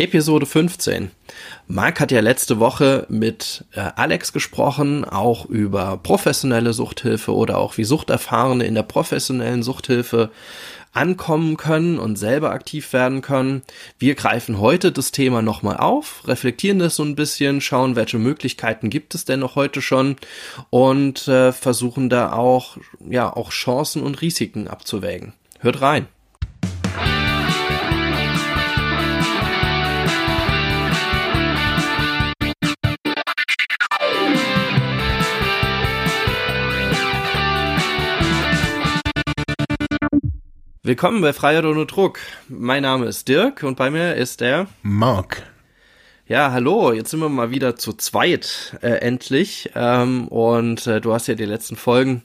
Episode 15. Marc hat ja letzte Woche mit äh, Alex gesprochen, auch über professionelle Suchthilfe oder auch wie Suchterfahrene in der professionellen Suchthilfe ankommen können und selber aktiv werden können. Wir greifen heute das Thema nochmal auf, reflektieren das so ein bisschen, schauen, welche Möglichkeiten gibt es denn noch heute schon und äh, versuchen da auch, ja, auch Chancen und Risiken abzuwägen. Hört rein. Willkommen bei Freiheit ohne Druck. Mein Name ist Dirk und bei mir ist der Mark. Ja, hallo, jetzt sind wir mal wieder zu zweit, äh, endlich. Ähm, und äh, du hast ja die letzten Folgen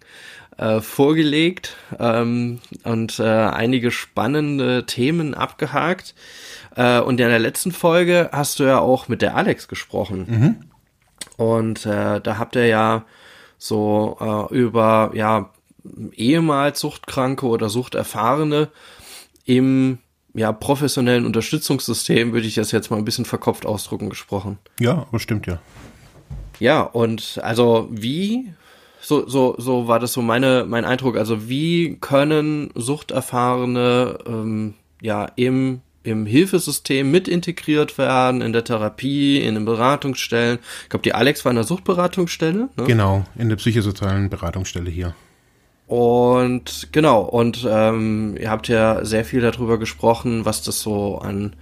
äh, vorgelegt ähm, und äh, einige spannende Themen abgehakt. Äh, und in der letzten Folge hast du ja auch mit der Alex gesprochen. Mhm. Und äh, da habt ihr ja so äh, über ja ehemals Suchtkranke oder Suchterfahrene im ja, professionellen Unterstützungssystem, würde ich das jetzt mal ein bisschen verkopft ausdrücken, gesprochen. Ja, das stimmt ja. Ja, und also wie, so, so, so war das so meine, mein Eindruck, also wie können Suchterfahrene ähm, ja im im Hilfesystem mit integriert werden, in der Therapie, in den Beratungsstellen. Ich glaube, die Alex war in der Suchtberatungsstelle. Ne? Genau, in der psychosozialen Beratungsstelle hier. Und genau, und ähm, ihr habt ja sehr viel darüber gesprochen, was das so an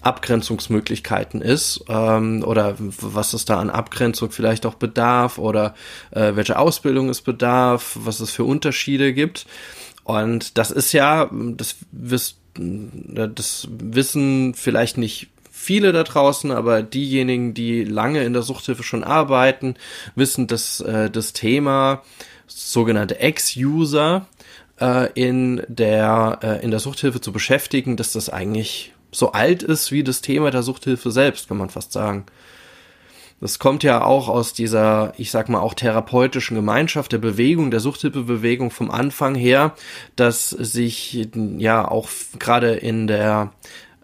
Abgrenzungsmöglichkeiten ist ähm, oder was es da an Abgrenzung vielleicht auch bedarf oder äh, welche Ausbildung es bedarf, was es für Unterschiede gibt. Und das ist ja, das, wisst, das wissen vielleicht nicht viele da draußen, aber diejenigen, die lange in der Suchthilfe schon arbeiten, wissen, dass äh, das Thema sogenannte Ex-User äh, in der äh, in der Suchthilfe zu beschäftigen, dass das eigentlich so alt ist wie das Thema der Suchthilfe selbst, kann man fast sagen. Das kommt ja auch aus dieser, ich sag mal, auch therapeutischen Gemeinschaft, der Bewegung, der Suchthilfebewegung vom Anfang her, dass sich ja auch gerade in der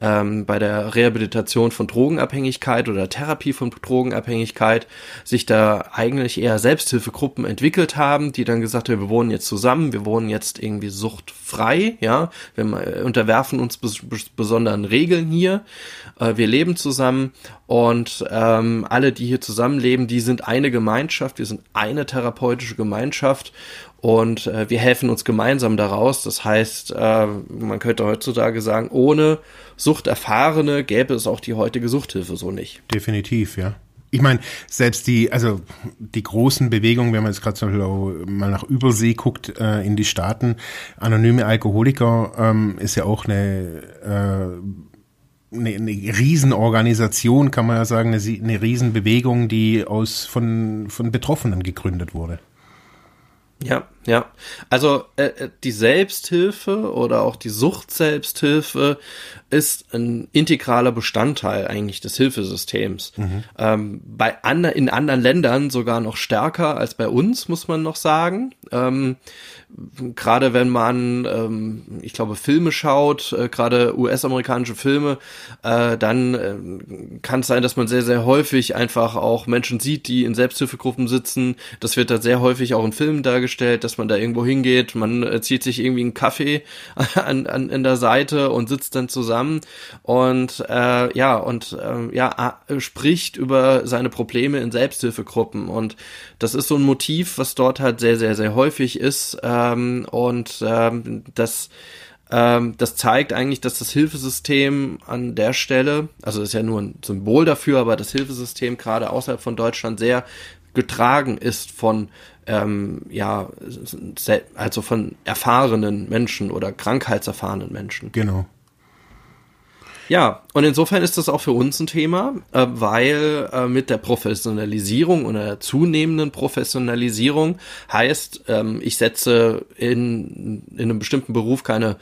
ähm, bei der Rehabilitation von Drogenabhängigkeit oder Therapie von Drogenabhängigkeit sich da eigentlich eher Selbsthilfegruppen entwickelt haben, die dann gesagt haben, wir wohnen jetzt zusammen, wir wohnen jetzt irgendwie suchtfrei, ja, wir unterwerfen uns bes besonderen Regeln hier, äh, wir leben zusammen und ähm, alle, die hier zusammenleben, die sind eine Gemeinschaft, wir sind eine therapeutische Gemeinschaft und äh, wir helfen uns gemeinsam daraus. Das heißt, äh, man könnte heutzutage sagen, ohne Suchterfahrene gäbe es auch die heutige Suchthilfe so nicht. Definitiv, ja. Ich meine, selbst die, also die großen Bewegungen, wenn man jetzt gerade so mal nach Übersee guckt, äh, in die Staaten, anonyme Alkoholiker ähm, ist ja auch eine, äh, eine, eine Riesenorganisation, kann man ja sagen, eine, eine Riesenbewegung, die aus von, von Betroffenen gegründet wurde. Ja, ja. Also äh, äh, die Selbsthilfe oder auch die Sucht-Selbsthilfe ist ein integraler Bestandteil eigentlich des Hilfesystems. Mhm. Ähm, bei an, in anderen Ländern sogar noch stärker als bei uns, muss man noch sagen. Ähm, gerade wenn man, ähm, ich glaube, Filme schaut, äh, gerade US-amerikanische Filme, äh, dann äh, kann es sein, dass man sehr, sehr häufig einfach auch Menschen sieht, die in Selbsthilfegruppen sitzen. Das wird da sehr häufig auch in Filmen dargestellt, dass man da irgendwo hingeht, man äh, zieht sich irgendwie einen Kaffee an, an, in der Seite und sitzt dann zusammen und äh, ja, und äh, ja, spricht über seine Probleme in Selbsthilfegruppen. Und das ist so ein Motiv, was dort halt sehr, sehr, sehr häufig ist. Ähm, und ähm, das ähm, das zeigt eigentlich, dass das Hilfesystem an der Stelle, also das ist ja nur ein Symbol dafür, aber das Hilfesystem gerade außerhalb von Deutschland sehr getragen ist von ähm, ja also von erfahrenen Menschen oder krankheitserfahrenen Menschen. Genau. Ja, und insofern ist das auch für uns ein Thema, äh, weil äh, mit der Professionalisierung oder der zunehmenden Professionalisierung heißt, ähm, ich setze in, in einem bestimmten Beruf keine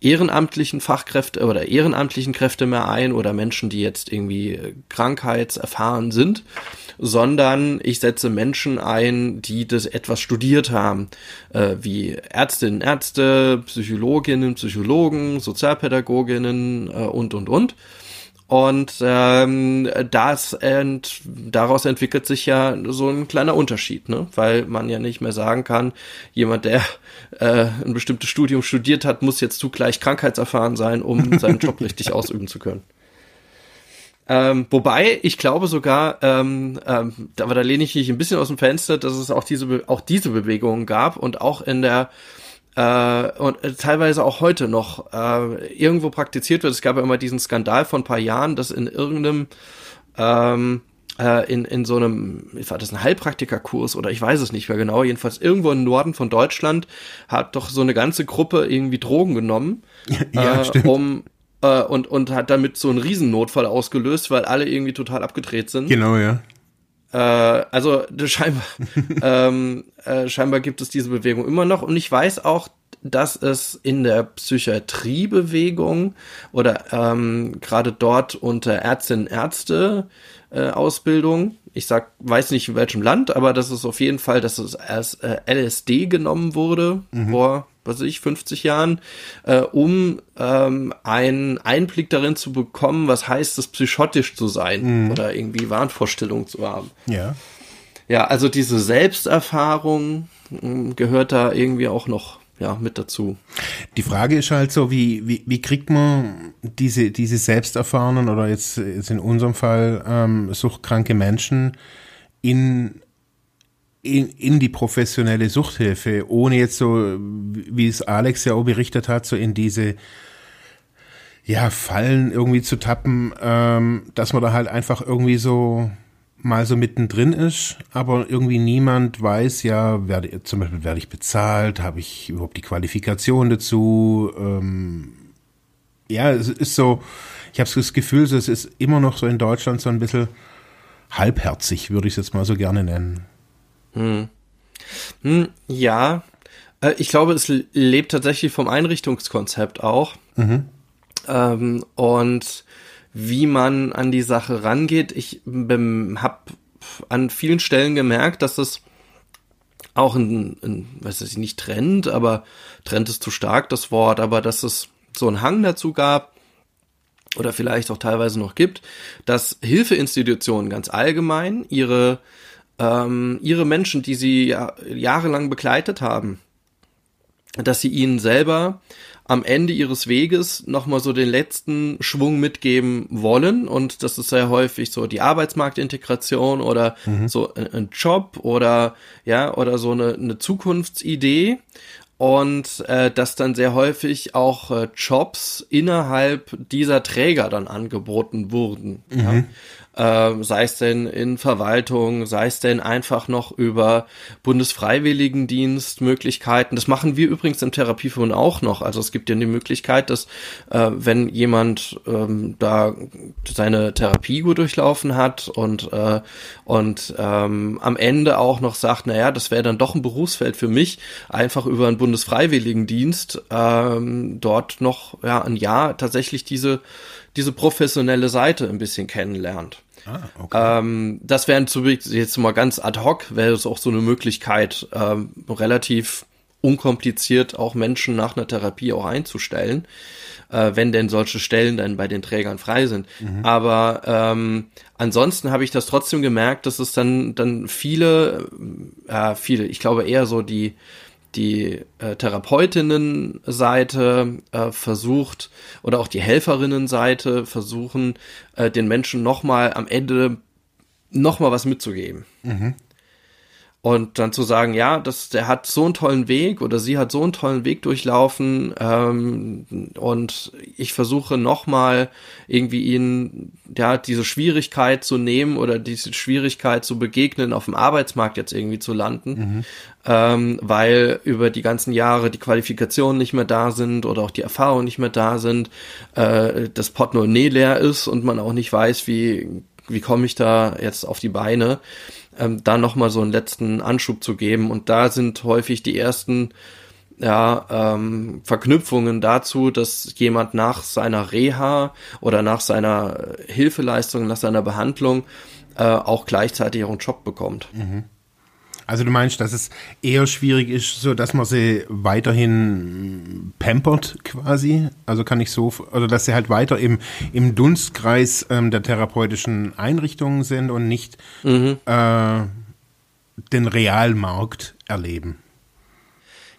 ehrenamtlichen Fachkräfte oder ehrenamtlichen Kräfte mehr ein oder Menschen, die jetzt irgendwie krankheitserfahren sind, sondern ich setze Menschen ein, die das etwas studiert haben, äh, wie Ärztinnen, Ärzte, Psychologinnen, Psychologen, Sozialpädagoginnen äh, und, und, und. Und ähm, das ent, daraus entwickelt sich ja so ein kleiner Unterschied, ne? weil man ja nicht mehr sagen kann, jemand, der äh, ein bestimmtes Studium studiert hat, muss jetzt zugleich krankheitserfahren sein, um seinen Job richtig ausüben zu können. Ähm, wobei, ich glaube sogar, ähm, ähm, aber da lehne ich mich ein bisschen aus dem Fenster, dass es auch diese, auch diese Bewegungen gab und auch in der äh, und äh, teilweise auch heute noch äh, irgendwo praktiziert wird. Es gab ja immer diesen Skandal von ein paar Jahren, dass in irgendeinem ähm, äh, in, in so einem, war das ein Heilpraktikerkurs oder ich weiß es nicht mehr genau, jedenfalls irgendwo im Norden von Deutschland hat doch so eine ganze Gruppe irgendwie Drogen genommen, ja, äh, um äh, und, und hat damit so einen Riesennotfall ausgelöst, weil alle irgendwie total abgedreht sind. Genau, ja. Äh, also scheinbar, ähm, äh, scheinbar gibt es diese Bewegung immer noch und ich weiß auch, dass es in der Psychiatriebewegung oder ähm, gerade dort unter Ärztinnen Ärzte äh, Ausbildung, ich sag, weiß nicht in welchem Land, aber das ist auf jeden Fall, dass es als äh, LSD genommen wurde mhm. vor was weiß ich, 50 Jahren, äh, um ähm, einen Einblick darin zu bekommen, was heißt es, psychotisch zu sein mhm. oder irgendwie Wahnvorstellungen zu haben. Ja. Ja, also diese Selbsterfahrung äh, gehört da irgendwie auch noch ja, mit dazu. Die Frage ist halt so, wie, wie, wie kriegt man diese, diese selbsterfahrenen oder jetzt, jetzt in unserem Fall ähm, suchtkranke Menschen in in, in die professionelle Suchthilfe, ohne jetzt so, wie es Alex ja auch berichtet hat, so in diese ja, Fallen irgendwie zu tappen, ähm, dass man da halt einfach irgendwie so mal so mittendrin ist, aber irgendwie niemand weiß, ja, werde, zum Beispiel werde ich bezahlt, habe ich überhaupt die Qualifikation dazu, ähm, ja, es ist so, ich habe das Gefühl, es ist immer noch so in Deutschland so ein bisschen halbherzig, würde ich es jetzt mal so gerne nennen. Hm. Hm, ja, äh, ich glaube, es lebt tatsächlich vom Einrichtungskonzept auch. Mhm. Ähm, und wie man an die Sache rangeht. Ich habe an vielen Stellen gemerkt, dass es auch ein, ein weiß ich nicht Trend, aber Trend ist zu stark das Wort, aber dass es so einen Hang dazu gab oder vielleicht auch teilweise noch gibt, dass Hilfeinstitutionen ganz allgemein ihre ähm, ihre Menschen, die sie ja, jahrelang begleitet haben, dass sie ihnen selber am Ende ihres Weges nochmal so den letzten Schwung mitgeben wollen. Und das ist sehr häufig so die Arbeitsmarktintegration oder mhm. so ein, Job oder ja, oder so eine, eine Zukunftsidee. Und äh, dass dann sehr häufig auch äh, Jobs innerhalb dieser Träger dann angeboten wurden. Mhm. Ja? Äh, sei es denn in Verwaltung, sei es denn einfach noch über Bundesfreiwilligendienst Möglichkeiten. Das machen wir übrigens im Therapiefonds auch noch. Also es gibt ja die Möglichkeit, dass äh, wenn jemand ähm, da seine Therapie gut durchlaufen hat und äh, und ähm, am Ende auch noch sagt, naja, das wäre dann doch ein Berufsfeld für mich, einfach über einen Bundesfreiwilligendienst ähm, dort noch ja ein Jahr tatsächlich diese diese professionelle Seite ein bisschen kennenlernt. Ah, okay. ähm, das wären jetzt mal ganz ad hoc, wäre es auch so eine Möglichkeit, ähm, relativ unkompliziert auch Menschen nach einer Therapie auch einzustellen, äh, wenn denn solche Stellen dann bei den Trägern frei sind. Mhm. Aber ähm, ansonsten habe ich das trotzdem gemerkt, dass es dann dann viele, äh, viele, ich glaube eher so die die äh, Therapeutinnenseite äh, versucht oder auch die Helferinnenseite versuchen, äh, den Menschen nochmal am Ende nochmal was mitzugeben. Mhm. Und dann zu sagen, ja, das, der hat so einen tollen Weg oder sie hat so einen tollen Weg durchlaufen ähm, und ich versuche nochmal irgendwie ihnen ja diese Schwierigkeit zu nehmen oder diese Schwierigkeit zu begegnen, auf dem Arbeitsmarkt jetzt irgendwie zu landen, mhm. ähm, weil über die ganzen Jahre die Qualifikationen nicht mehr da sind oder auch die Erfahrungen nicht mehr da sind, äh, das Portemonnaie leer ist und man auch nicht weiß, wie wie komme ich da jetzt auf die Beine ähm, da nochmal so einen letzten Anschub zu geben. Und da sind häufig die ersten ja, ähm, Verknüpfungen dazu, dass jemand nach seiner Reha oder nach seiner Hilfeleistung, nach seiner Behandlung äh, auch gleichzeitig auch einen Job bekommt. Mhm. Also du meinst, dass es eher schwierig ist, so dass man sie weiterhin pampert quasi? Also kann ich so, also dass sie halt weiter im, im Dunstkreis ähm, der therapeutischen Einrichtungen sind und nicht mhm. äh, den Realmarkt erleben.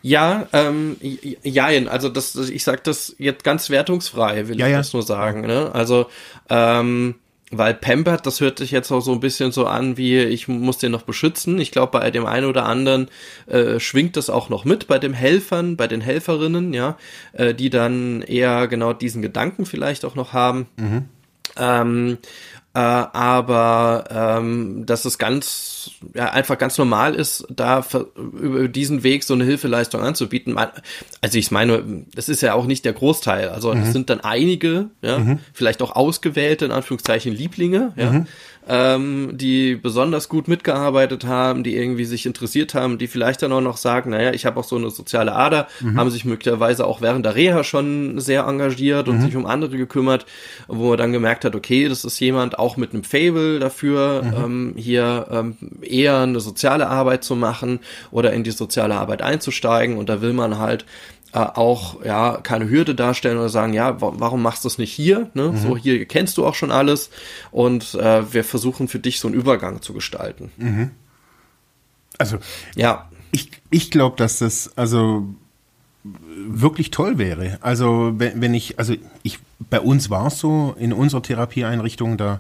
Ja, ähm, jein, also das, ich sag das jetzt ganz wertungsfrei, will ja, ich ja. das nur sagen. Ne? Also ähm, weil Pampert, das hört sich jetzt auch so ein bisschen so an, wie ich muss den noch beschützen. Ich glaube, bei dem einen oder anderen äh, schwingt das auch noch mit, bei den Helfern, bei den Helferinnen, ja, äh, die dann eher genau diesen Gedanken vielleicht auch noch haben. Mhm. Ähm, äh, aber ähm, dass es ganz ja, einfach ganz normal ist, da über diesen Weg so eine Hilfeleistung anzubieten. Also ich meine, das ist ja auch nicht der Großteil. Also es mhm. sind dann einige, ja, mhm. vielleicht auch ausgewählte in Anführungszeichen Lieblinge, ja, mhm ähm, die besonders gut mitgearbeitet haben, die irgendwie sich interessiert haben, die vielleicht dann auch noch sagen, naja, ich habe auch so eine soziale Ader, mhm. haben sich möglicherweise auch während der Reha schon sehr engagiert und mhm. sich um andere gekümmert, wo er dann gemerkt hat, okay, das ist jemand auch mit einem Fable dafür, mhm. ähm, hier ähm, eher eine soziale Arbeit zu machen oder in die soziale Arbeit einzusteigen und da will man halt äh, auch ja keine Hürde darstellen oder sagen, ja, warum machst du es nicht hier? Ne? Mhm. So hier kennst du auch schon alles und äh, wir versuchen für dich so einen Übergang zu gestalten. Mhm. Also ja, ich ich glaube, dass das also wirklich toll wäre. Also wenn, wenn ich also ich bei uns war es so in unserer Therapieeinrichtung da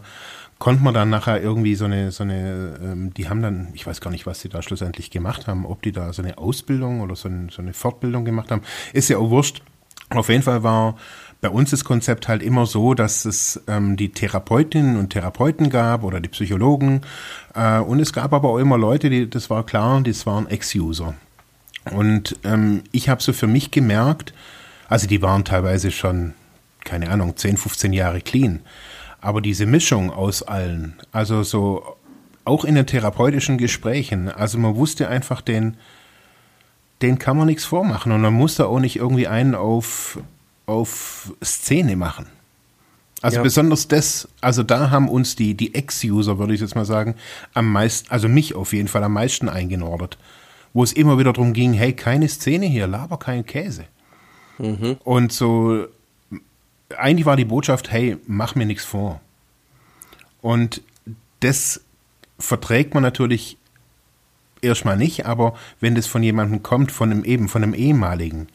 konnte man dann nachher irgendwie so eine, so eine, ähm, die haben dann, ich weiß gar nicht, was die da schlussendlich gemacht haben, ob die da so eine Ausbildung oder so, ein, so eine Fortbildung gemacht haben, ist ja auch wurscht. Auf jeden Fall war bei uns das Konzept halt immer so, dass es ähm, die Therapeutinnen und Therapeuten gab oder die Psychologen äh, und es gab aber auch immer Leute, die, das war klar, das waren Ex-User. Und ähm, ich habe so für mich gemerkt, also die waren teilweise schon, keine Ahnung, 10, 15 Jahre clean. Aber diese Mischung aus allen, also so auch in den therapeutischen Gesprächen, also man wusste einfach, den, den kann man nichts vormachen und man muss da auch nicht irgendwie einen auf, auf Szene machen. Also ja. besonders das, also da haben uns die, die Ex-User, würde ich jetzt mal sagen, am meisten, also mich auf jeden Fall am meisten eingenordet. Wo es immer wieder darum ging, hey, keine Szene hier, laber kein Käse. Mhm. Und so eigentlich war die Botschaft, hey, mach mir nichts vor. Und das verträgt man natürlich erstmal nicht, aber wenn das von jemandem kommt, von einem eben, von einem ehemaligen,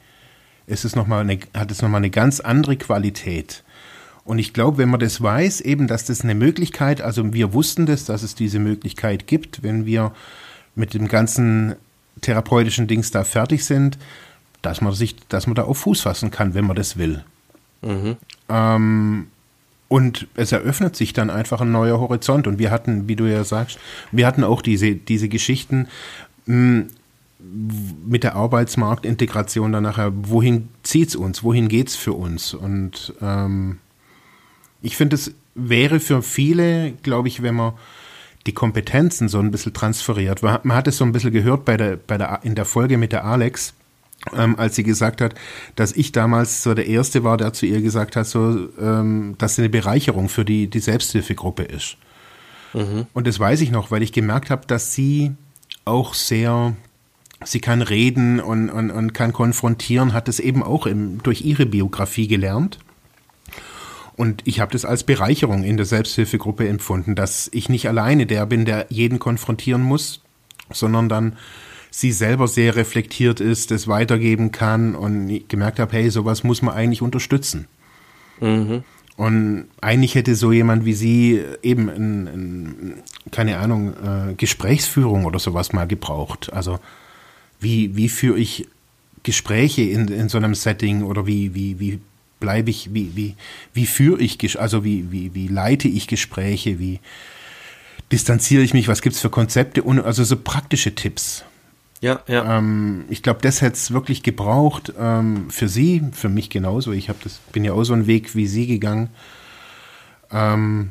ist es noch mal eine, hat es nochmal eine ganz andere Qualität. Und ich glaube, wenn man das weiß, eben, dass das eine Möglichkeit, also wir wussten das, dass es diese Möglichkeit gibt, wenn wir mit dem ganzen therapeutischen Dings da fertig sind, dass man sich, dass man da auf Fuß fassen kann, wenn man das will. Mhm. Ähm, und es eröffnet sich dann einfach ein neuer Horizont. Und wir hatten, wie du ja sagst, wir hatten auch diese, diese Geschichten hm, mit der Arbeitsmarktintegration dann nachher. Wohin zieht es uns? Wohin geht es für uns? Und ähm, ich finde, es wäre für viele, glaube ich, wenn man die Kompetenzen so ein bisschen transferiert. Man hat es so ein bisschen gehört bei der, bei der, in der Folge mit der Alex, ähm, als sie gesagt hat, dass ich damals so der Erste war, der zu ihr gesagt hat, so, ähm, dass sie eine Bereicherung für die, die Selbsthilfegruppe ist. Mhm. Und das weiß ich noch, weil ich gemerkt habe, dass sie auch sehr, sie kann reden und, und, und kann konfrontieren, hat es eben auch im, durch ihre Biografie gelernt. Und ich habe das als Bereicherung in der Selbsthilfegruppe empfunden, dass ich nicht alleine der bin, der jeden konfrontieren muss, sondern dann sie selber sehr reflektiert ist, das weitergeben kann und gemerkt habe, hey, sowas muss man eigentlich unterstützen. Mhm. Und eigentlich hätte so jemand wie sie eben, ein, ein, keine Ahnung, äh, Gesprächsführung oder sowas mal gebraucht. Also wie, wie führe ich Gespräche in, in so einem Setting oder wie, wie, wie bleibe ich, wie, wie, wie führe ich, also wie, wie, wie leite ich Gespräche, wie distanziere ich mich, was gibt es für Konzepte und also so praktische Tipps. Ja, ja. Ähm, ich glaube, das hätte es wirklich gebraucht ähm, für Sie, für mich genauso. Ich habe das, bin ja auch so einen Weg wie Sie gegangen. Ähm,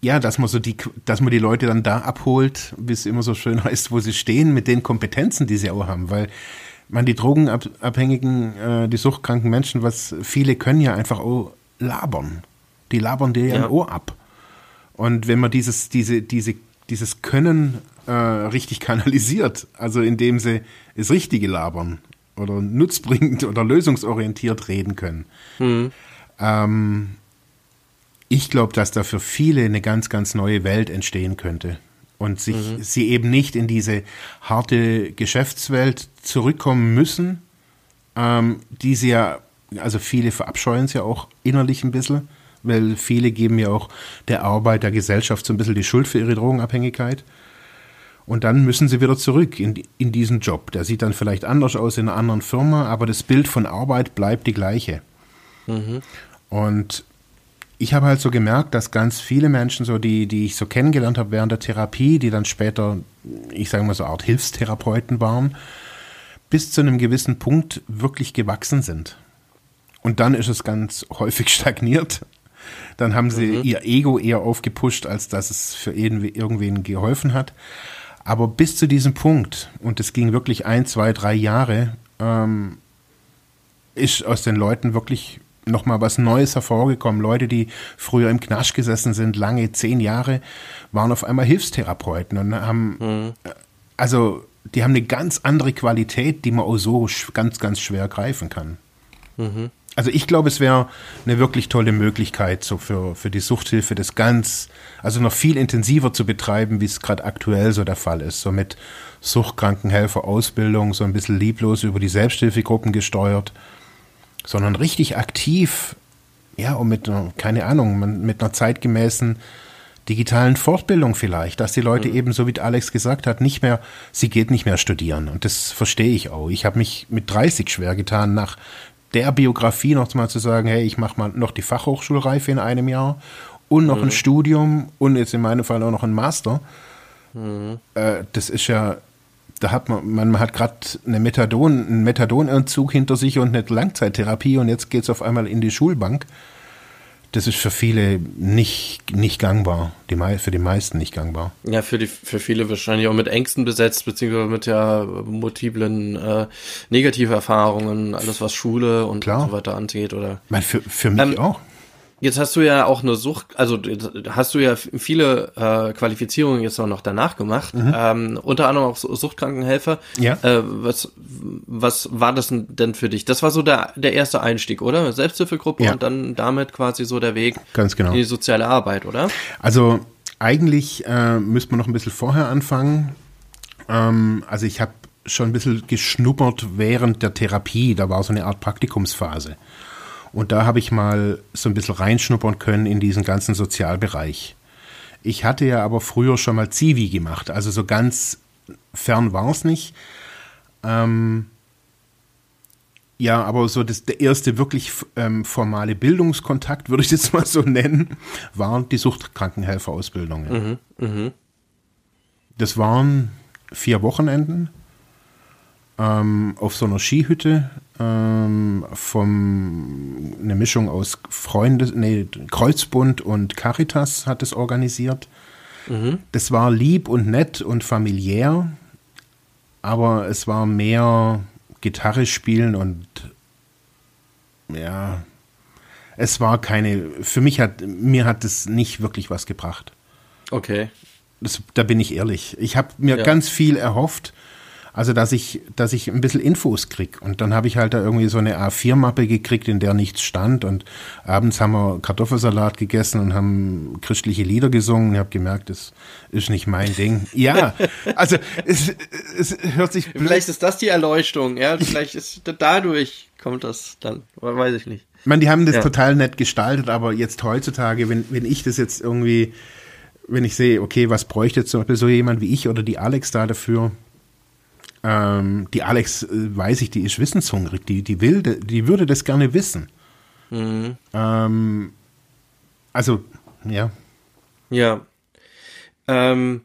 ja, dass man so die, dass man die Leute dann da abholt, wie es immer so schön heißt, wo sie stehen, mit den Kompetenzen, die sie auch haben, weil man die drogenabhängigen, äh, die suchtkranken Menschen, was viele können ja einfach auch labern. Die labern dir ja ein Ohr ab. Und wenn man dieses, diese, diese, dieses Können äh, richtig kanalisiert, also indem sie das Richtige labern oder nutzbringend oder lösungsorientiert reden können. Mhm. Ähm, ich glaube, dass da für viele eine ganz, ganz neue Welt entstehen könnte und sich mhm. sie eben nicht in diese harte Geschäftswelt zurückkommen müssen, ähm, die sie ja, also viele verabscheuen es ja auch innerlich ein bisschen, weil viele geben ja auch der Arbeit, der Gesellschaft so ein bisschen die Schuld für ihre Drogenabhängigkeit. Und dann müssen sie wieder zurück in, in diesen Job. Der sieht dann vielleicht anders aus in einer anderen Firma, aber das Bild von Arbeit bleibt die gleiche. Mhm. Und ich habe halt so gemerkt, dass ganz viele Menschen, so die, die ich so kennengelernt habe während der Therapie, die dann später, ich sage mal so Art Hilfstherapeuten waren, bis zu einem gewissen Punkt wirklich gewachsen sind. Und dann ist es ganz häufig stagniert. Dann haben sie mhm. ihr Ego eher aufgepusht, als dass es für irgendwen geholfen hat. Aber bis zu diesem Punkt, und es ging wirklich ein, zwei, drei Jahre, ähm, ist aus den Leuten wirklich nochmal was Neues hervorgekommen. Leute, die früher im Knasch gesessen sind, lange, zehn Jahre, waren auf einmal Hilfstherapeuten und haben, mhm. also, die haben eine ganz andere Qualität, die man auch so ganz, ganz schwer greifen kann. Mhm. Also ich glaube, es wäre eine wirklich tolle Möglichkeit so für, für die Suchthilfe, das ganz, also noch viel intensiver zu betreiben, wie es gerade aktuell so der Fall ist. So mit Suchtkrankenhelfer, Ausbildung, so ein bisschen lieblos über die Selbsthilfegruppen gesteuert sondern richtig aktiv, ja, und mit, keine Ahnung, mit einer zeitgemäßen digitalen Fortbildung vielleicht, dass die Leute mhm. eben, so wie Alex gesagt hat, nicht mehr, sie geht nicht mehr studieren. Und das verstehe ich auch. Ich habe mich mit 30 schwer getan, nach der Biografie noch mal zu sagen, hey, ich mache mal noch die Fachhochschulreife in einem Jahr und noch mhm. ein Studium und jetzt in meinem Fall auch noch ein Master. Mhm. Äh, das ist ja da hat man, man hat gerade eine Methadon, einen Methadonentzug hinter sich und eine Langzeittherapie und jetzt geht es auf einmal in die Schulbank. Das ist für viele nicht, nicht gangbar, die, für die meisten nicht gangbar. Ja, für, die, für viele wahrscheinlich auch mit Ängsten besetzt, beziehungsweise mit ja multiplen äh, Negativerfahrungen, alles was Schule und, Klar. so weiter angeht. Oder, ich meine, für, für mich ähm, auch. Jetzt hast du ja auch eine Sucht, also hast du ja viele äh, Qualifizierungen jetzt auch noch danach gemacht, mhm. ähm, unter anderem auch Suchtkrankenhelfer. Ja. Äh, was, was war das denn für dich? Das war so der, der erste Einstieg, oder? Selbsthilfegruppe ja. und dann damit quasi so der Weg Ganz genau. in die soziale Arbeit, oder? Also eigentlich äh, müsste man noch ein bisschen vorher anfangen. Ähm, also ich habe schon ein bisschen geschnuppert während der Therapie, da war so eine Art Praktikumsphase. Und da habe ich mal so ein bisschen reinschnuppern können in diesen ganzen Sozialbereich. Ich hatte ja aber früher schon mal Zivi gemacht, also so ganz fern war es nicht. Ähm, ja, aber so das, der erste wirklich ähm, formale Bildungskontakt, würde ich jetzt mal so nennen, waren die Suchtkrankenhelferausbildungen. Mhm, mh. Das waren vier Wochenenden ähm, auf so einer Skihütte ähm, vom eine Mischung aus Freunde, nee, Kreuzbund und Caritas hat es organisiert. Mhm. Das war lieb und nett und familiär, aber es war mehr Gitarre spielen und ja, es war keine, für mich hat, mir hat es nicht wirklich was gebracht. Okay. Das, da bin ich ehrlich. Ich habe mir ja. ganz viel erhofft also, dass ich, dass ich ein bisschen Infos krieg. Und dann habe ich halt da irgendwie so eine A4-Mappe gekriegt, in der nichts stand. Und abends haben wir Kartoffelsalat gegessen und haben christliche Lieder gesungen. Ich habe gemerkt, das ist nicht mein Ding. Ja, also es, es hört sich. Vielleicht ist das die Erleuchtung, ja. Vielleicht ist dadurch kommt das dann. Weiß ich nicht. Ich meine, die haben das ja. total nett gestaltet, aber jetzt heutzutage, wenn, wenn ich das jetzt irgendwie, wenn ich sehe, okay, was bräuchte jetzt zum Beispiel so jemand wie ich oder die Alex da dafür, ähm, die Alex, äh, weiß ich, die ist wissenshungrig, die, die will, die würde das gerne wissen. Mhm. Ähm, also, ja. Ja. Ähm,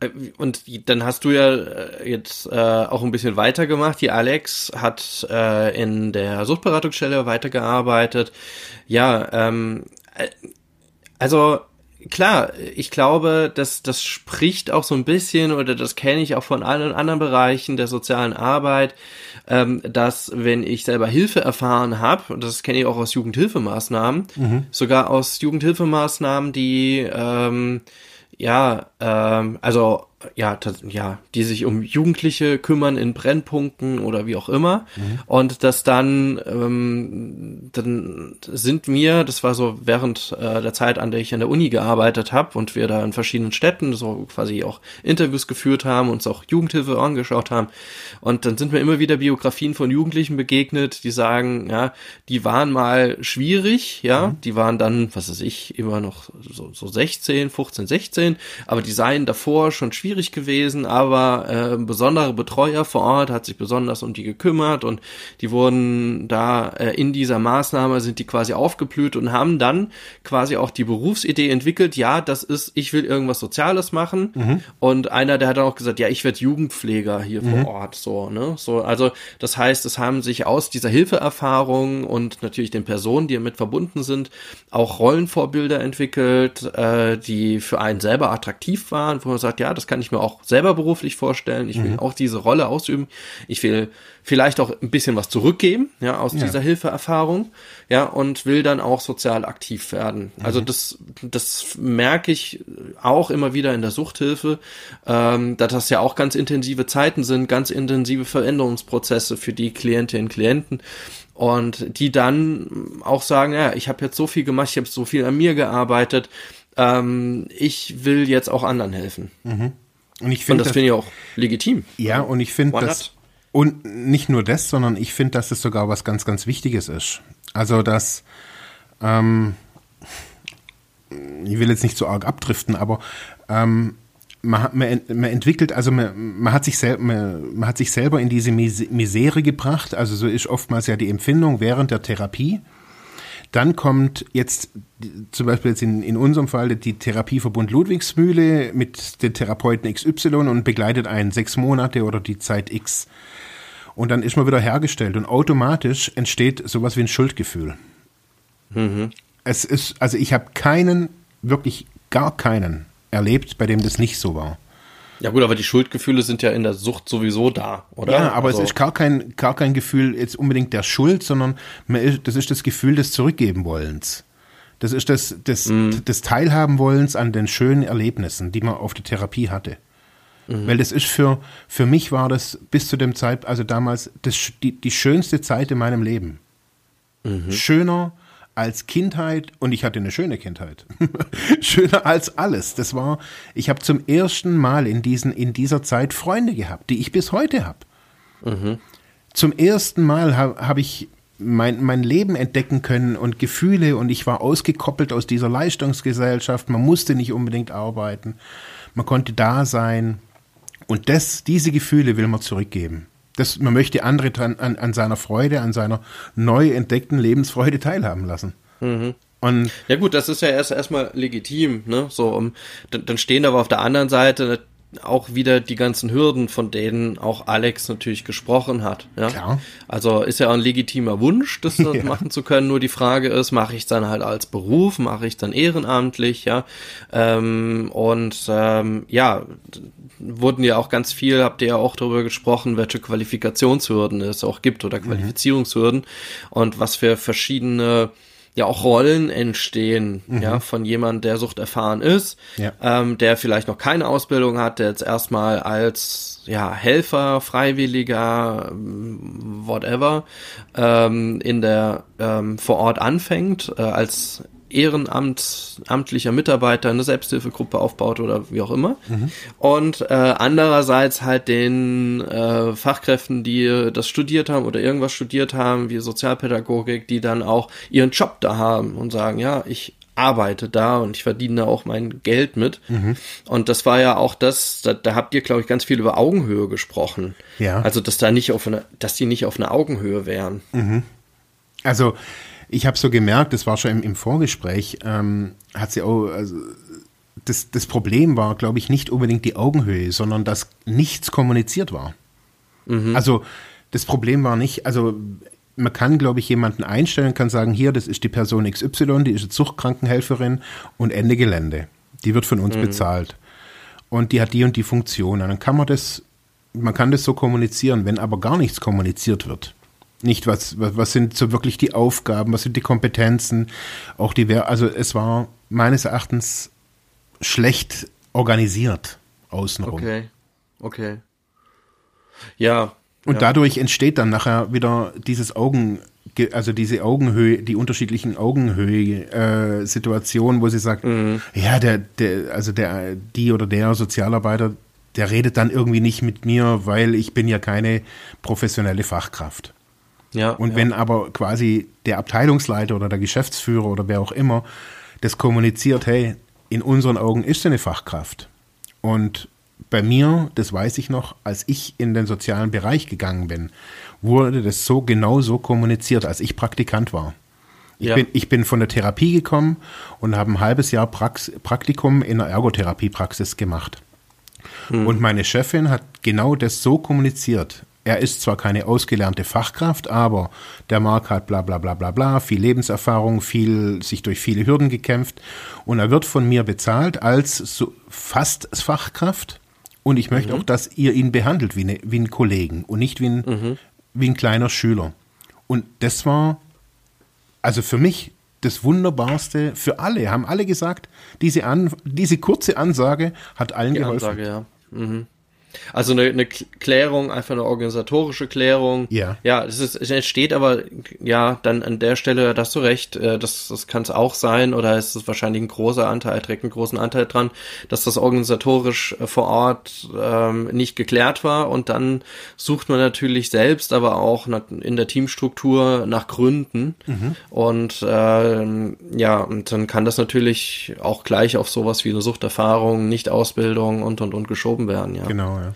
äh, und dann hast du ja äh, jetzt äh, auch ein bisschen weitergemacht. Die Alex hat äh, in der Suchtberatungsstelle weitergearbeitet. Ja, ähm, also klar, ich glaube, dass das spricht auch so ein bisschen oder das kenne ich auch von allen anderen Bereichen der sozialen Arbeit, ähm, dass wenn ich selber Hilfe erfahren habe, und das kenne ich auch aus Jugendhilfemaßnahmen, mhm. sogar aus Jugendhilfemaßnahmen, die ähm, ja, ähm, also ja, ja, die sich um Jugendliche kümmern in Brennpunkten oder wie auch immer. Mhm. Und das dann, ähm, dann sind wir, das war so während äh, der Zeit, an der ich an der Uni gearbeitet habe und wir da in verschiedenen Städten so quasi auch Interviews geführt haben, uns auch Jugendhilfe angeschaut haben. Und dann sind mir immer wieder Biografien von Jugendlichen begegnet, die sagen, ja, die waren mal schwierig, ja, mhm. die waren dann, was weiß ich, immer noch so, so 16, 15, 16, aber die seien davor schon schwierig schwierig gewesen, aber äh, besondere Betreuer vor Ort hat sich besonders um die gekümmert und die wurden da äh, in dieser Maßnahme sind die quasi aufgeblüht und haben dann quasi auch die Berufsidee entwickelt, ja, das ist, ich will irgendwas Soziales machen mhm. und einer, der hat dann auch gesagt, ja, ich werde Jugendpfleger hier mhm. vor Ort, so, ne, so, also das heißt, es haben sich aus dieser Hilfeerfahrung und natürlich den Personen, die damit verbunden sind, auch Rollenvorbilder entwickelt, äh, die für einen selber attraktiv waren, wo man sagt, ja, das kann kann ich mir auch selber beruflich vorstellen. Ich will mhm. auch diese Rolle ausüben. Ich will vielleicht auch ein bisschen was zurückgeben, ja, aus ja. dieser Hilfeerfahrung, ja, und will dann auch sozial aktiv werden. Mhm. Also das, das merke ich auch immer wieder in der Suchthilfe, ähm, dass das ja auch ganz intensive Zeiten sind, ganz intensive Veränderungsprozesse für die Klientinnen und Klienten und die dann auch sagen, ja, ich habe jetzt so viel gemacht, ich habe so viel an mir gearbeitet, ähm, ich will jetzt auch anderen helfen. Mhm. Und ich finde das, das finde ich auch legitim. Ja, und ich finde das und nicht nur das, sondern ich finde, dass es sogar was ganz, ganz Wichtiges ist. Also dass ähm, ich will jetzt nicht so arg abdriften, aber ähm, man, man, man, entwickelt, also man, man, hat sich sel man, man, hat sich selber in diese Misere gebracht. Also so ist oftmals ja die Empfindung während der Therapie. Dann kommt jetzt zum Beispiel jetzt in, in unserem Fall die Therapieverbund Ludwigsmühle mit den Therapeuten XY und begleitet einen sechs Monate oder die Zeit X. Und dann ist man wieder hergestellt und automatisch entsteht sowas wie ein Schuldgefühl. Mhm. Es ist, also ich habe keinen, wirklich gar keinen erlebt, bei dem das nicht so war. Ja gut, aber die Schuldgefühle sind ja in der Sucht sowieso da, oder? Ja, aber also. es ist gar kein, gar kein Gefühl jetzt unbedingt der Schuld, sondern ist, das ist das Gefühl des Zurückgeben wollens. Das ist das, das, mhm. des Teilhaben wollens an den schönen Erlebnissen, die man auf der Therapie hatte. Mhm. Weil das ist für, für mich war das bis zu dem Zeit, also damals, das, die, die schönste Zeit in meinem Leben. Mhm. Schöner, als Kindheit und ich hatte eine schöne Kindheit. Schöner als alles. Das war, ich habe zum ersten Mal in, diesen, in dieser Zeit Freunde gehabt, die ich bis heute habe. Mhm. Zum ersten Mal habe hab ich mein, mein Leben entdecken können und Gefühle und ich war ausgekoppelt aus dieser Leistungsgesellschaft. Man musste nicht unbedingt arbeiten. Man konnte da sein. Und das, diese Gefühle will man zurückgeben. Das, man möchte andere dran, an, an seiner Freude, an seiner neu entdeckten Lebensfreude teilhaben lassen. Mhm. Und ja gut, das ist ja erst erstmal legitim, ne? So, um, dann, dann stehen aber auf der anderen Seite auch wieder die ganzen Hürden, von denen auch Alex natürlich gesprochen hat. Ja? Klar. Also ist ja ein legitimer Wunsch, das ja. machen zu können. Nur die Frage ist, mache ich es dann halt als Beruf, mache ich dann ehrenamtlich, ja? Ähm, und ähm, ja, wurden ja auch ganz viel, habt ihr ja auch darüber gesprochen, welche Qualifikationshürden es auch gibt oder. Qualifizierungshürden mhm. und was für verschiedene ja auch Rollen entstehen, mhm. ja, von jemand, der Sucht erfahren ist, ja. ähm, der vielleicht noch keine Ausbildung hat, der jetzt erstmal als ja Helfer, Freiwilliger, whatever, ähm, in der ähm, vor Ort anfängt, äh, als ehrenamtlicher Mitarbeiter eine Selbsthilfegruppe aufbaut oder wie auch immer. Mhm. Und äh, andererseits halt den äh, Fachkräften, die das studiert haben oder irgendwas studiert haben, wie Sozialpädagogik, die dann auch ihren Job da haben und sagen, ja, ich arbeite da und ich verdiene da auch mein Geld mit. Mhm. Und das war ja auch das, da, da habt ihr, glaube ich, ganz viel über Augenhöhe gesprochen. Ja. Also, dass da nicht auf eine, dass die nicht auf einer Augenhöhe wären. Mhm. Also, ich habe so gemerkt, das war schon im, im Vorgespräch, ähm, hat sie auch, also, das, das Problem war, glaube ich, nicht unbedingt die Augenhöhe, sondern dass nichts kommuniziert war. Mhm. Also das Problem war nicht, also man kann, glaube ich, jemanden einstellen, kann sagen, hier, das ist die Person XY, die ist eine Zuchtkrankenhelferin und Ende Gelände. Die wird von uns mhm. bezahlt. Und die hat die und die Funktion. Und dann kann man das, man kann das so kommunizieren, wenn aber gar nichts kommuniziert wird nicht, was, was, was sind so wirklich die Aufgaben, was sind die Kompetenzen, auch die, also es war meines Erachtens schlecht organisiert. außenrum. Okay, okay. Ja. Und ja. dadurch entsteht dann nachher wieder dieses Augen, also diese Augenhöhe, die unterschiedlichen Augenhöhe-Situationen, wo sie sagt, Mhm. ja, der, der, also der, die oder der Sozialarbeiter, der redet dann irgendwie nicht mit mir, weil ich bin ja keine professionelle Fachkraft. Ja, Und ja. wenn aber quasi der Abteilungsleiter oder der Geschäftsführer oder wer auch immer das kommuniziert, hey, in unseren Augen ist sie eine Fachkraft. Und bei mir, das weiß ich noch, als ich in den sozialen Bereich gegangen bin, wurde das so genau so kommuniziert, als ich Praktikant war. Ich, Ja. bin, ich bin von der Therapie gekommen und habe ein halbes Jahr Prax Praktikum in einer Ergotherapiepraxis gemacht. Und meine Chefin hat genau das so kommuniziert. Er ist zwar keine ausgelernte Fachkraft, aber der Mark hat bla bla bla bla bla, viel Lebenserfahrung, viel, sich durch viele Hürden gekämpft und er wird von mir bezahlt als so fast Fachkraft und ich möchte auch, dass ihr ihn behandelt wie, eine, wie einen Kollegen und nicht wie ein, wie ein kleiner Schüler. Und das war also für mich das Wunderbarste für alle, haben alle gesagt, diese, An diese kurze Ansage hat allen die geholfen. Ansage, ja. Mhm. Also eine, eine Klärung, einfach eine organisatorische Klärung. Ja. Ja, es, ist, es entsteht aber, ja, dann an der Stelle, da hast du recht, äh, das, das kann es auch sein, oder ist es wahrscheinlich ein großer Anteil, trägt einen großen Anteil dran, dass das organisatorisch äh, vor Ort ähm, nicht geklärt war und dann sucht man natürlich selbst, aber auch in der Teamstruktur nach Gründen und ähm, ja, und dann kann das natürlich auch gleich auf sowas wie eine Suchterfahrung, Nicht-Ausbildung und und und geschoben werden, ja. Genau, ja.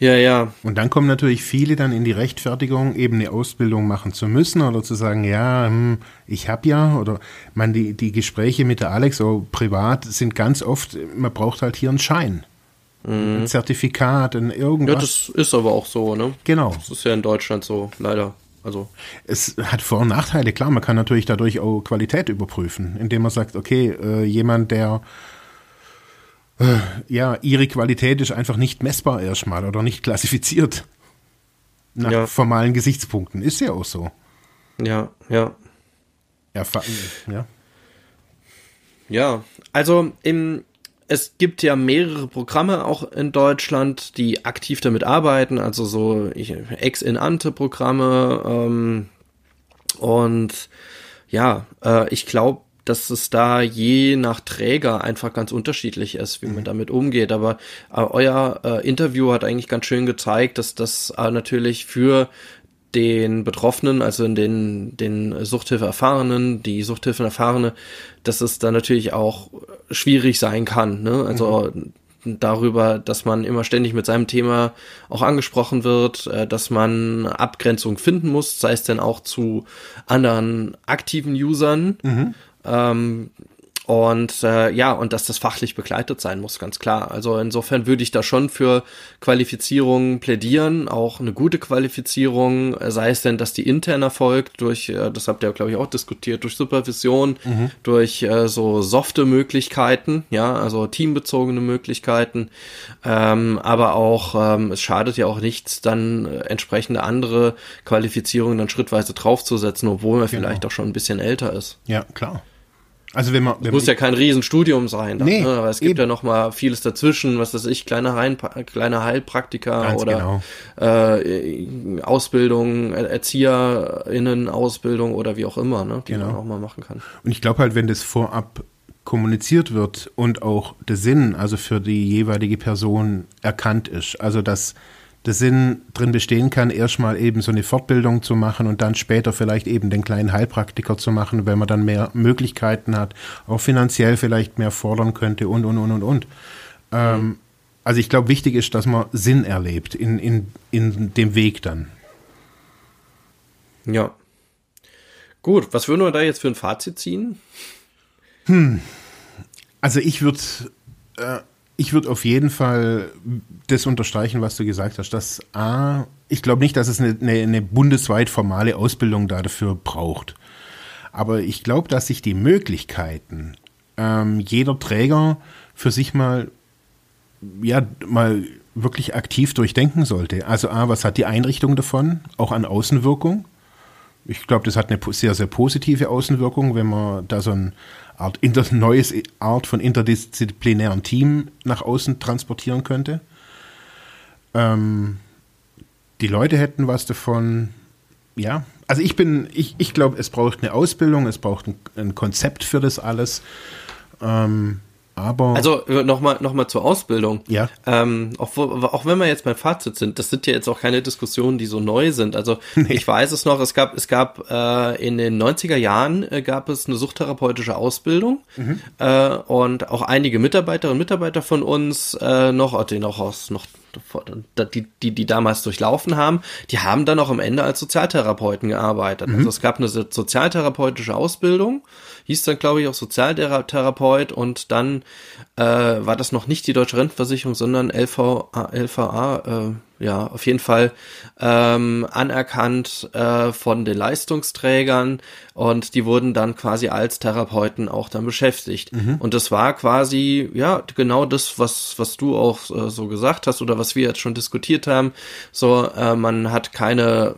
Ja, ja, Und dann kommen natürlich viele dann in die Rechtfertigung, eben eine Ausbildung machen zu müssen oder zu sagen, ja, hm, ich habe ja, oder man die, die Gespräche mit der Alex so privat sind ganz oft, man braucht halt hier einen Schein. Ein Zertifikat, ein Ja, irgendwas. das ist aber auch so, ne? genau. Das ist ja in Deutschland so, leider. Also, Es hat Vor- und Nachteile, klar, man kann natürlich dadurch auch Qualität überprüfen, indem man sagt, okay, äh, jemand, der ja, ihre Qualität ist einfach nicht messbar erstmal oder nicht klassifiziert. Nach Ja. formalen Gesichtspunkten. Ist ja auch so. ja, ja. Ja, ja. Ja, also im, es gibt ja mehrere Programme auch in Deutschland, die aktiv damit arbeiten, also so Ex-in-Ante-Programme ähm, und ja, äh, ich glaube, dass es da je nach Träger einfach ganz unterschiedlich ist, wie man damit umgeht. Aber äh, euer äh, Interview hat eigentlich ganz schön gezeigt, dass das äh, natürlich für den Betroffenen, also in den, den Suchthilfe-Erfahrenen, die Suchthilfen-Erfahrene, dass es da natürlich auch schwierig sein kann. Ne? Also darüber, dass man immer ständig mit seinem Thema auch angesprochen wird, äh, dass man Abgrenzung finden muss, sei es denn auch zu anderen aktiven Usern. Ähm, und äh, ja, und dass das fachlich begleitet sein muss, ganz klar. Also insofern würde ich da schon für Qualifizierung plädieren, auch eine gute Qualifizierung, äh, sei es denn, dass die intern erfolgt, durch, äh, das habt ihr, glaube ich, auch diskutiert, durch Supervision, durch äh, so softe Möglichkeiten, ja, also teambezogene Möglichkeiten, ähm, aber auch, ähm, es schadet ja auch nichts, dann äh, entsprechende andere Qualifizierungen dann schrittweise draufzusetzen, obwohl man vielleicht auch schon ein bisschen älter ist. ja, klar. Also wenn man, wenn Muss ja kein Riesenstudium sein, dann, Nee, ne? aber es gibt eben. ja noch mal vieles dazwischen, was weiß ich, kleine, Heil kleine Heilpraktiker Ganz oder genau. äh, Ausbildung, Er- ErzieherInnen Ausbildung oder wie auch immer, ne? die Genau. man auch mal machen kann. Und ich glaube halt, wenn das vorab kommuniziert wird und auch der Sinn, also für die jeweilige Person erkannt ist, also dass der Sinn drin bestehen kann, erstmal eben so eine Fortbildung zu machen und dann später vielleicht eben den kleinen Heilpraktiker zu machen, weil man dann mehr Möglichkeiten hat, auch finanziell vielleicht mehr fordern könnte und, und, und, und, und. Ähm, also ich glaube, wichtig ist, dass man Sinn erlebt in, in, in dem Weg dann. Ja. Gut, was würden wir da jetzt für ein Fazit ziehen? Also ich würde äh, ich würde auf jeden Fall das unterstreichen, was du gesagt hast, dass A, ich glaube nicht, dass es eine, eine, eine bundesweit formale Ausbildung da dafür braucht. Aber ich glaube, dass sich die Möglichkeiten ähm, jeder Träger für sich mal ja mal wirklich aktiv durchdenken sollte. Also A, was hat die Einrichtung davon, auch an Außenwirkung? Ich glaube, das hat eine sehr, sehr positive Außenwirkung, wenn man da so ein Art inter, neues Art von interdisziplinären Team nach außen transportieren könnte. Ähm, die Leute hätten was davon. Ja, also ich bin, ich, ich glaube, es braucht eine Ausbildung, es braucht ein, ein Konzept für das alles. Ähm, aber also nochmal noch mal zur Ausbildung. Ja. Ähm, auch, auch wenn wir jetzt beim Fazit sind, das sind ja jetzt auch keine Diskussionen, die so neu sind. Also nee. ich weiß es noch, es gab, es gab äh, in den 90er Jahren äh, gab es eine suchttherapeutische Ausbildung mhm. äh, und auch einige Mitarbeiterinnen und Mitarbeiter von uns äh, noch, die noch aus noch die, die, die damals durchlaufen haben, die haben dann auch am Ende als Sozialtherapeuten gearbeitet. Mhm. Also es gab eine sozialtherapeutische Ausbildung hieß dann, glaube ich, auch Sozialtherapeut und dann äh, war das noch nicht die Deutsche Rentenversicherung, sondern LVA, LVA äh, ja, auf jeden Fall ähm, anerkannt äh, von den Leistungsträgern und die wurden dann quasi als Therapeuten auch dann beschäftigt. Mhm. Und das war quasi, ja, genau das, was, was du auch äh, so gesagt hast oder was wir jetzt schon diskutiert haben. So, äh, man hat keine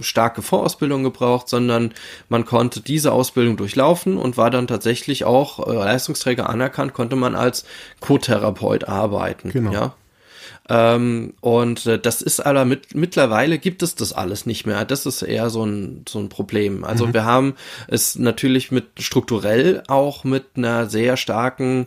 starke Vorausbildung gebraucht, sondern man konnte diese Ausbildung durchlaufen und war dann tatsächlich auch äh, Leistungsträger anerkannt, konnte man als Co-Therapeut arbeiten. Genau. Ja. Ähm, und äh, das ist aber mit, mittlerweile gibt es das alles nicht mehr. Das ist eher so ein, so ein Problem. Also mhm. wir haben es natürlich mit strukturell auch mit einer sehr starken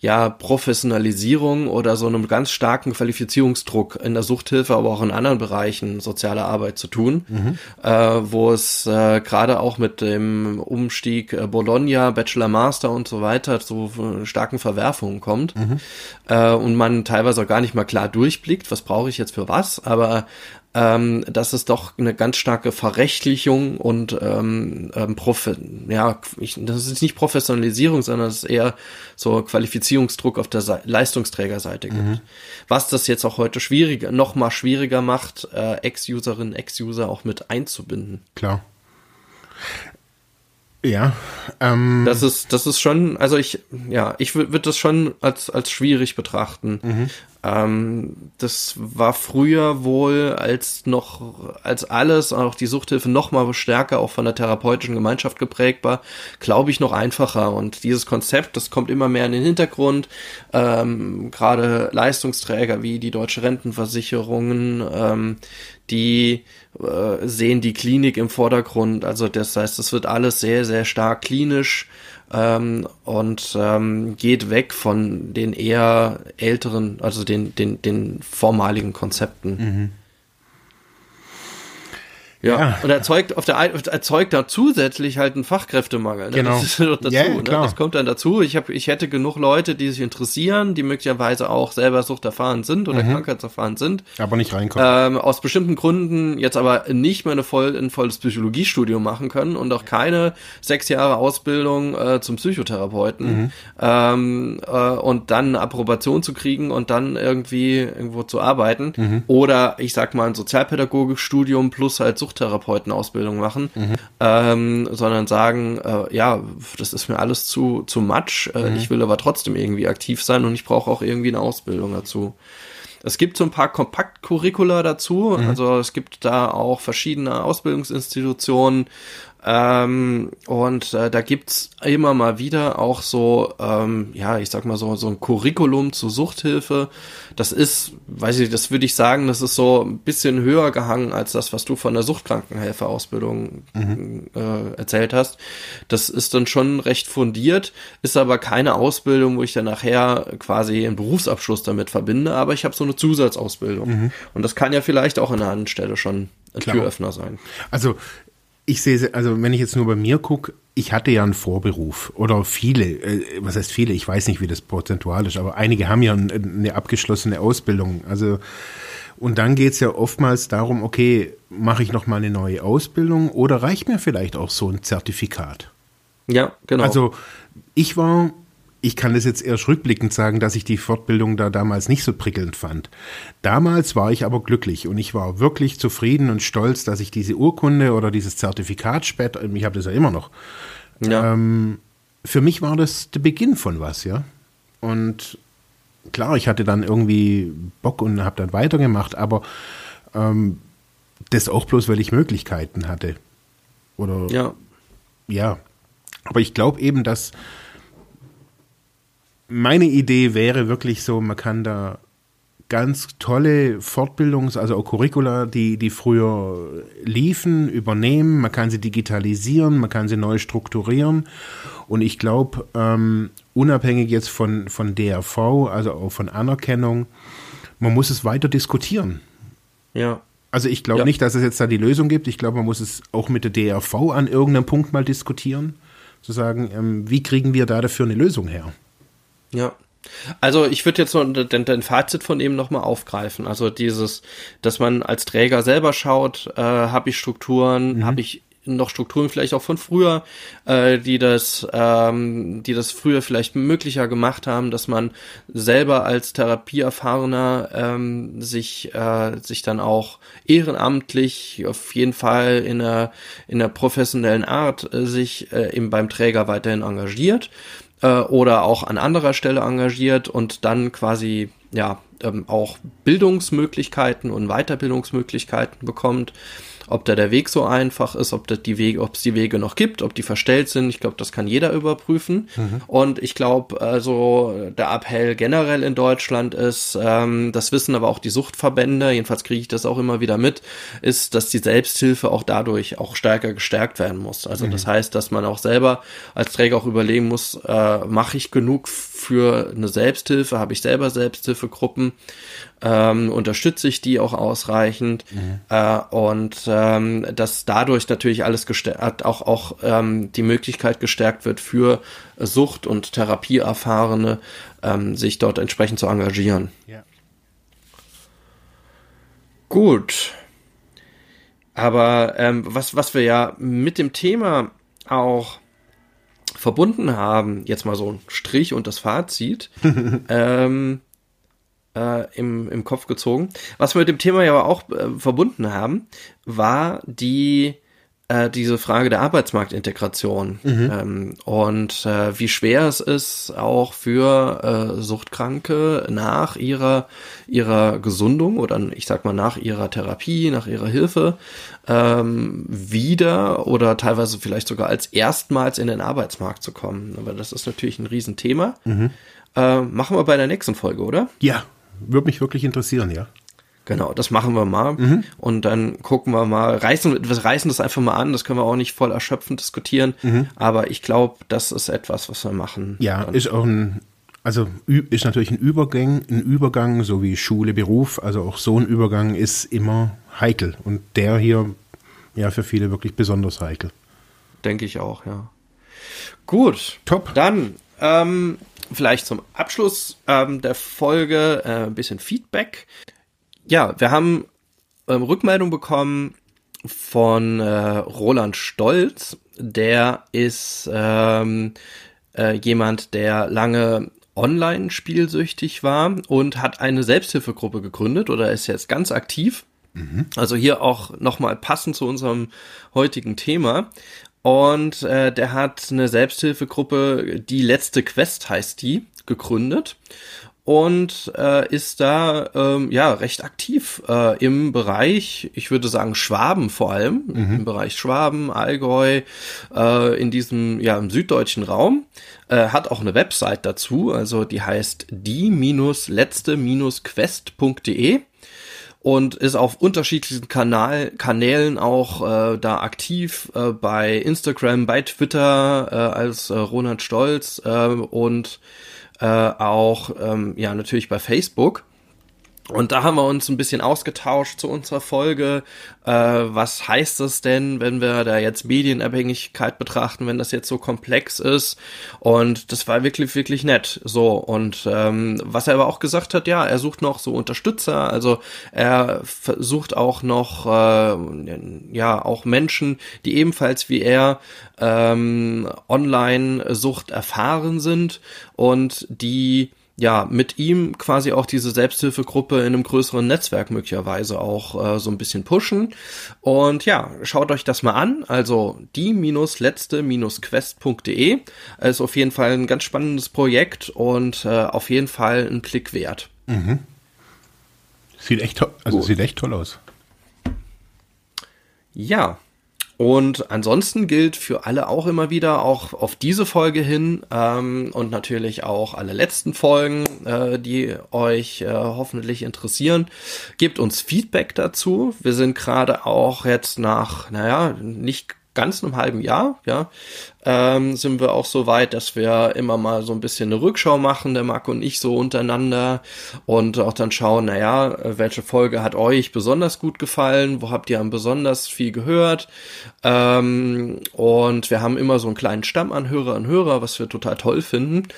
ja, Professionalisierung oder so einem ganz starken Qualifizierungsdruck in der Suchthilfe, aber auch in anderen Bereichen sozialer Arbeit zu tun, mhm. äh, wo es äh, gerade auch mit dem Umstieg äh, Bologna, Bachelor, Master und so weiter zu starken Verwerfungen kommt mhm. äh, und man teilweise auch gar nicht mal klar durchblickt, was brauche ich jetzt für was, aber ähm, dass es doch eine ganz starke Verrechtlichung und ähm, ähm, Profi ja, ich, das ist nicht Professionalisierung, sondern es ist eher so Qualifizierungsdruck auf der Se Leistungsträgerseite gibt. Mhm. Was das jetzt auch heute schwieriger, noch mal schwieriger macht, äh, Ex-Userinnen, Ex-User auch mit einzubinden. Klar. Ja. Ähm. Das ist, das ist schon, also ich, ja, ich würde das schon als, als schwierig betrachten. Mhm. Ähm, das war früher wohl als noch, als alles, auch die Suchthilfe noch mal stärker auch von der therapeutischen Gemeinschaft geprägt war, glaube ich, noch einfacher. Und dieses Konzept, das kommt immer mehr in den Hintergrund. Ähm, Gerade Leistungsträger wie die Deutsche Rentenversicherungen, ähm, die äh, sehen die Klinik im Vordergrund. Also das heißt, es wird alles sehr, sehr stark klinisch ähm, und ähm, geht weg von den eher älteren, also den, den, den vormaligen Konzepten. Mhm. Ja, ja, und erzeugt auf der erzeugt da zusätzlich halt einen Fachkräftemangel. Ne? Genau. Das, ist dazu, ja, ne? das kommt dann dazu. Ich habe, ich hätte genug Leute, die sich interessieren, die möglicherweise auch selber suchterfahren sind oder mhm. krankheitserfahren sind, aber nicht reinkommen. Ähm, aus bestimmten Gründen jetzt aber nicht mehr eine voll, ein volles Psychologiestudium machen können und auch keine sechs Jahre Ausbildung äh, zum Psychotherapeuten mhm. ähm, äh, und dann eine Approbation zu kriegen und dann irgendwie irgendwo zu arbeiten mhm. oder ich sag mal ein Sozialpädagogikstudium plus halt Sucht Suchttherapeutenausbildung machen, mhm. ähm, sondern sagen, äh, ja, das ist mir alles zu, zu matsch, äh, mhm. ich will aber trotzdem irgendwie aktiv sein und ich brauche auch irgendwie eine Ausbildung dazu. Es gibt so ein paar Kompaktcurricula dazu, mhm. also es gibt da auch verschiedene Ausbildungsinstitutionen, ähm, und äh, da gibt's immer mal wieder auch so, ähm, ja, ich sag mal so, so ein Curriculum zur Suchthilfe. Das ist, weiß ich, das würde ich sagen, das ist so ein bisschen höher gehangen als das, was du von der Suchtkrankenhelferausbildung mhm. äh, erzählt hast. Das ist dann schon recht fundiert, ist aber keine Ausbildung, wo ich dann nachher quasi einen Berufsabschluss damit verbinde, aber ich habe so eine Zusatzausbildung. Mhm. Und das kann ja vielleicht auch an einer anderen Stelle schon ein Klar. Türöffner sein. Also ich sehe, also wenn ich jetzt nur bei mir gucke, ich hatte ja einen Vorberuf oder viele, äh, was heißt viele, ich weiß nicht, wie das prozentual ist, aber einige haben ja eine abgeschlossene Ausbildung. Also und dann geht es ja oftmals darum, okay, mache ich noch mal eine neue Ausbildung oder reicht mir vielleicht auch so ein Zertifikat? Ja, genau. Also ich war ich kann das jetzt erst rückblickend sagen, dass ich die Fortbildung da damals nicht so prickelnd fand. Damals war ich aber glücklich und ich war wirklich zufrieden und stolz, dass ich diese Urkunde oder dieses Zertifikat später, ich habe das ja immer noch. Ja. Ähm, für mich war das der Beginn von was, ja. Und klar, ich hatte dann irgendwie Bock und habe dann weitergemacht, aber ähm, das auch bloß, weil ich Möglichkeiten hatte. Oder Ja. ja. Aber ich glaube eben, dass meine Idee wäre wirklich so, man kann da ganz tolle Fortbildungs-, also auch Curricula, die, die früher liefen, übernehmen. Man kann sie digitalisieren, man kann sie neu strukturieren. Und ich glaube, ähm, unabhängig jetzt von, von DRV, also auch von Anerkennung, man muss es weiter diskutieren. Ja. Also ich glaube Ja. nicht, dass es jetzt da die Lösung gibt. Ich glaube, man muss es auch mit der DRV an irgendeinem Punkt mal diskutieren. Zu sagen, ähm, wie kriegen wir da dafür eine Lösung her? Ja. Also ich würde jetzt noch den, den Fazit von eben nochmal aufgreifen. Also dieses, dass man als Träger selber schaut, äh, habe ich Strukturen, habe ich noch Strukturen vielleicht auch von früher, äh, die das, ähm, die das früher vielleicht möglicher gemacht haben, dass man selber als Therapieerfahrener ähm, sich äh, sich dann auch ehrenamtlich auf jeden Fall in einer in einer professionellen Art äh, sich äh, eben beim Träger weiterhin engagiert äh, oder auch an anderer Stelle engagiert und dann quasi ja ähm, auch Bildungsmöglichkeiten und Weiterbildungsmöglichkeiten bekommt. Ob da der Weg so einfach ist, ob das die Wege, ob es die Wege noch gibt, ob die verstellt sind, ich glaube, das kann jeder überprüfen. Und ich glaube, also der Appell generell in Deutschland ist, ähm, das wissen aber auch die Suchtverbände, jedenfalls kriege ich das auch immer wieder mit, ist, dass die Selbsthilfe auch dadurch auch stärker gestärkt werden muss. Also das heißt, dass man auch selber als Träger auch überlegen muss, äh, mache ich genug für eine Selbsthilfe, habe ich selber Selbsthilfegruppen, ähm, unterstütze ich die auch ausreichend äh, und ähm, dass dadurch natürlich alles gestärkt, auch auch ähm, die Möglichkeit gestärkt wird für Sucht- und Therapieerfahrene, ähm, sich dort entsprechend zu engagieren. Ja. Gut. Aber ähm, was, was wir ja mit dem Thema auch verbunden haben, jetzt mal so ein Strich und das Fazit, ähm, äh, im, im Kopf gezogen. Was wir mit dem Thema ja aber auch äh, verbunden haben, war die äh, diese Frage der Arbeitsmarktintegration ähm, und äh, wie schwer es ist, auch für äh, Suchtkranke nach ihrer ihrer Gesundung oder ich sag mal nach ihrer Therapie, nach ihrer Hilfe ähm, wieder oder teilweise vielleicht sogar als erstmals in den Arbeitsmarkt zu kommen. Aber das ist natürlich ein Riesenthema. Äh, machen wir bei der nächsten Folge, oder? Ja, würde mich wirklich interessieren, ja. Genau, das machen wir mal. Und dann gucken wir mal, reißen, wir reißen das einfach mal an, das können wir auch nicht voll erschöpfend diskutieren. Aber ich glaube, das ist etwas, was wir machen. Ja, ist auch ein, also ist natürlich ein Übergang, ein Übergang, so wie Schule, Beruf, also auch so ein Übergang ist immer heikel. Und der hier, ja, für viele wirklich besonders heikel. Denke ich auch, ja. Gut. Top. Dann ähm, vielleicht zum Abschluss ähm, der Folge äh, ein bisschen Feedback. Ja, wir haben ähm, Rückmeldung bekommen von äh, Roland Stolz. Der ist ähm, äh, jemand, der lange online spielsüchtig war und hat eine Selbsthilfegruppe gegründet oder ist jetzt ganz aktiv. Also hier auch nochmal passend zu unserem heutigen Thema. Und äh, der hat eine Selbsthilfegruppe, die letzte Quest heißt die, gegründet und äh, ist da ähm, ja recht aktiv äh, im Bereich, ich würde sagen Schwaben vor allem, im Bereich Schwaben, Allgäu, äh, in diesem ja im süddeutschen Raum, äh, hat auch eine Website dazu, also die heißt die-letzte-quest.de und ist auf unterschiedlichen Kanal, Kanälen auch äh, da aktiv äh, bei Instagram, bei Twitter äh, als äh, Ronald Stolz äh, und äh, auch ähm, ja natürlich bei Facebook. Und da haben wir uns ein bisschen ausgetauscht zu unserer Folge. Äh, was heißt das denn, wenn wir da jetzt Medienabhängigkeit betrachten, wenn das jetzt so komplex ist? Und das war wirklich, wirklich nett. So, und ähm, was er aber auch gesagt hat, ja, er sucht noch so Unterstützer, also er versucht auch noch, äh, ja, auch Menschen, die ebenfalls wie er ähm, Online-Sucht erfahren sind und die ja, mit ihm quasi auch diese Selbsthilfegruppe in einem größeren Netzwerk möglicherweise auch äh, so ein bisschen pushen. Und ja, schaut euch das mal an. Also die-letzte-quest.de ist auf jeden Fall ein ganz spannendes Projekt und äh, auf jeden Fall ein Blick wert. Sieht echt also Gut. sieht echt toll aus. Ja, Und ansonsten gilt für alle auch immer wieder, auch auf diese Folge hin ähm, und natürlich auch alle letzten Folgen, äh, die euch äh, hoffentlich interessieren, gebt uns Feedback dazu. Wir sind gerade auch jetzt nach, naja, nicht ganz einem halben Jahr, ja, ähm, sind wir auch so weit, dass wir immer mal so ein bisschen eine Rückschau machen, der Marc und ich so untereinander. Und auch dann schauen, naja, welche Folge hat euch besonders gut gefallen, wo habt ihr am besonders viel gehört? Ähm, und wir haben immer so einen kleinen Stamm an Hörer und Hörer, was wir total toll finden.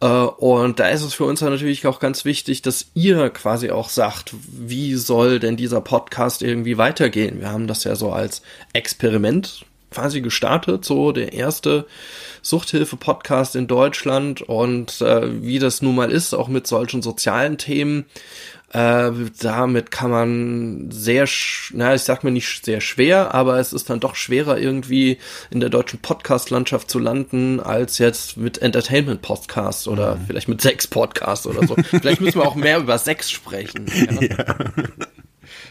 Äh, und da ist es für uns dann natürlich auch ganz wichtig, dass ihr quasi auch sagt, wie soll denn dieser Podcast irgendwie weitergehen? Wir haben das ja so als Experiment quasi gestartet, so der erste Suchthilfe-Podcast in Deutschland und äh, wie das nun mal ist, auch mit solchen sozialen Themen. Äh, damit kann man sehr, na, ich sag mir nicht sehr schwer, aber es ist dann doch schwerer irgendwie in der deutschen Podcast-Landschaft zu landen, als jetzt mit Entertainment-Podcasts oder mhm. vielleicht mit Sex-Podcasts oder so. vielleicht müssen wir auch mehr über Sex sprechen. Ja. ja.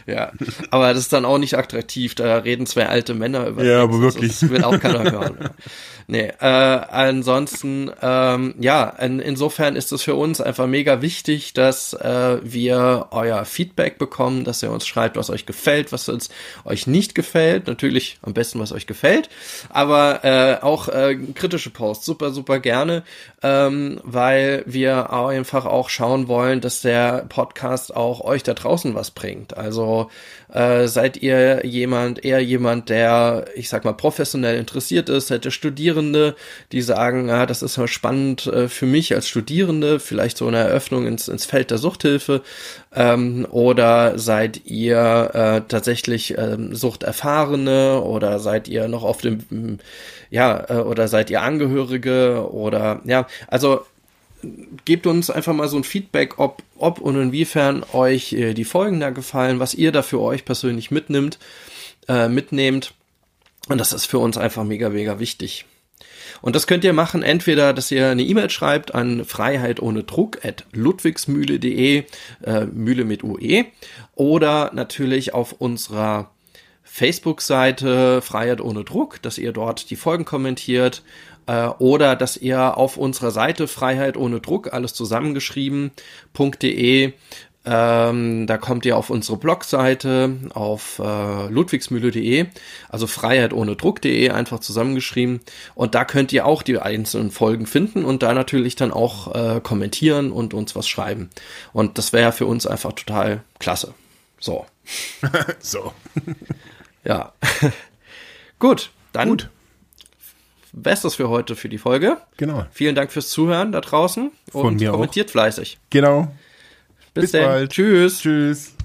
Ja, aber das ist dann auch nicht attraktiv. Da reden zwei alte Männer über. Ja, aber wirklich. Das will auch keiner hören. Nee, äh, ansonsten, ähm, ja, in, insofern ist es für uns einfach mega wichtig, dass äh, wir euer Feedback bekommen, dass ihr uns schreibt, was euch gefällt, was uns euch nicht gefällt. Natürlich am besten, was euch gefällt, aber äh, auch äh, kritische Posts super, super gerne, ähm, weil wir einfach auch schauen wollen, dass der Podcast auch euch da draußen was bringt. Also äh, seid ihr jemand, eher jemand, der, ich sag mal, professionell interessiert ist, hätte Studierende, die sagen, ja, das ist mal spannend äh, für mich als Studierende, vielleicht so eine Eröffnung ins, ins Feld der Suchthilfe, ähm, oder seid ihr äh, tatsächlich ähm, Suchterfahrene oder seid ihr noch auf dem, ja, äh, oder seid ihr Angehörige oder ja, also gebt uns einfach mal so ein Feedback, ob, ob und inwiefern euch äh, die Folgen da gefallen, was ihr da für euch persönlich mitnimmt, äh, mitnehmt. Und das ist für uns einfach mega, mega wichtig. Und das könnt ihr machen, entweder, dass ihr eine E-Mail schreibt an Freiheit ohne Druck at ludwigsmühle.de, äh, Mühle mit UE, oder natürlich auf unserer Facebook-Seite Freiheit ohne Druck, dass ihr dort die Folgen kommentiert äh, oder dass ihr auf unserer Seite Freiheit ohne Druck, alles zusammengeschrieben.de ähm, da kommt ihr auf unsere Blogseite auf äh, ludwigsmühle.de, also Freiheit ohne Druck.de, einfach zusammengeschrieben. Und da könnt ihr auch die einzelnen Folgen finden und da natürlich dann auch äh, kommentieren und uns was schreiben. Und das wäre für uns einfach total klasse. So. so. ja. Gut, dann Gut Bestes für heute für die Folge. Genau. Vielen Dank fürs Zuhören da draußen Von und mir kommentiert auch. fleißig. Genau. Bis, Bis bald. Tschüss. Tschüss.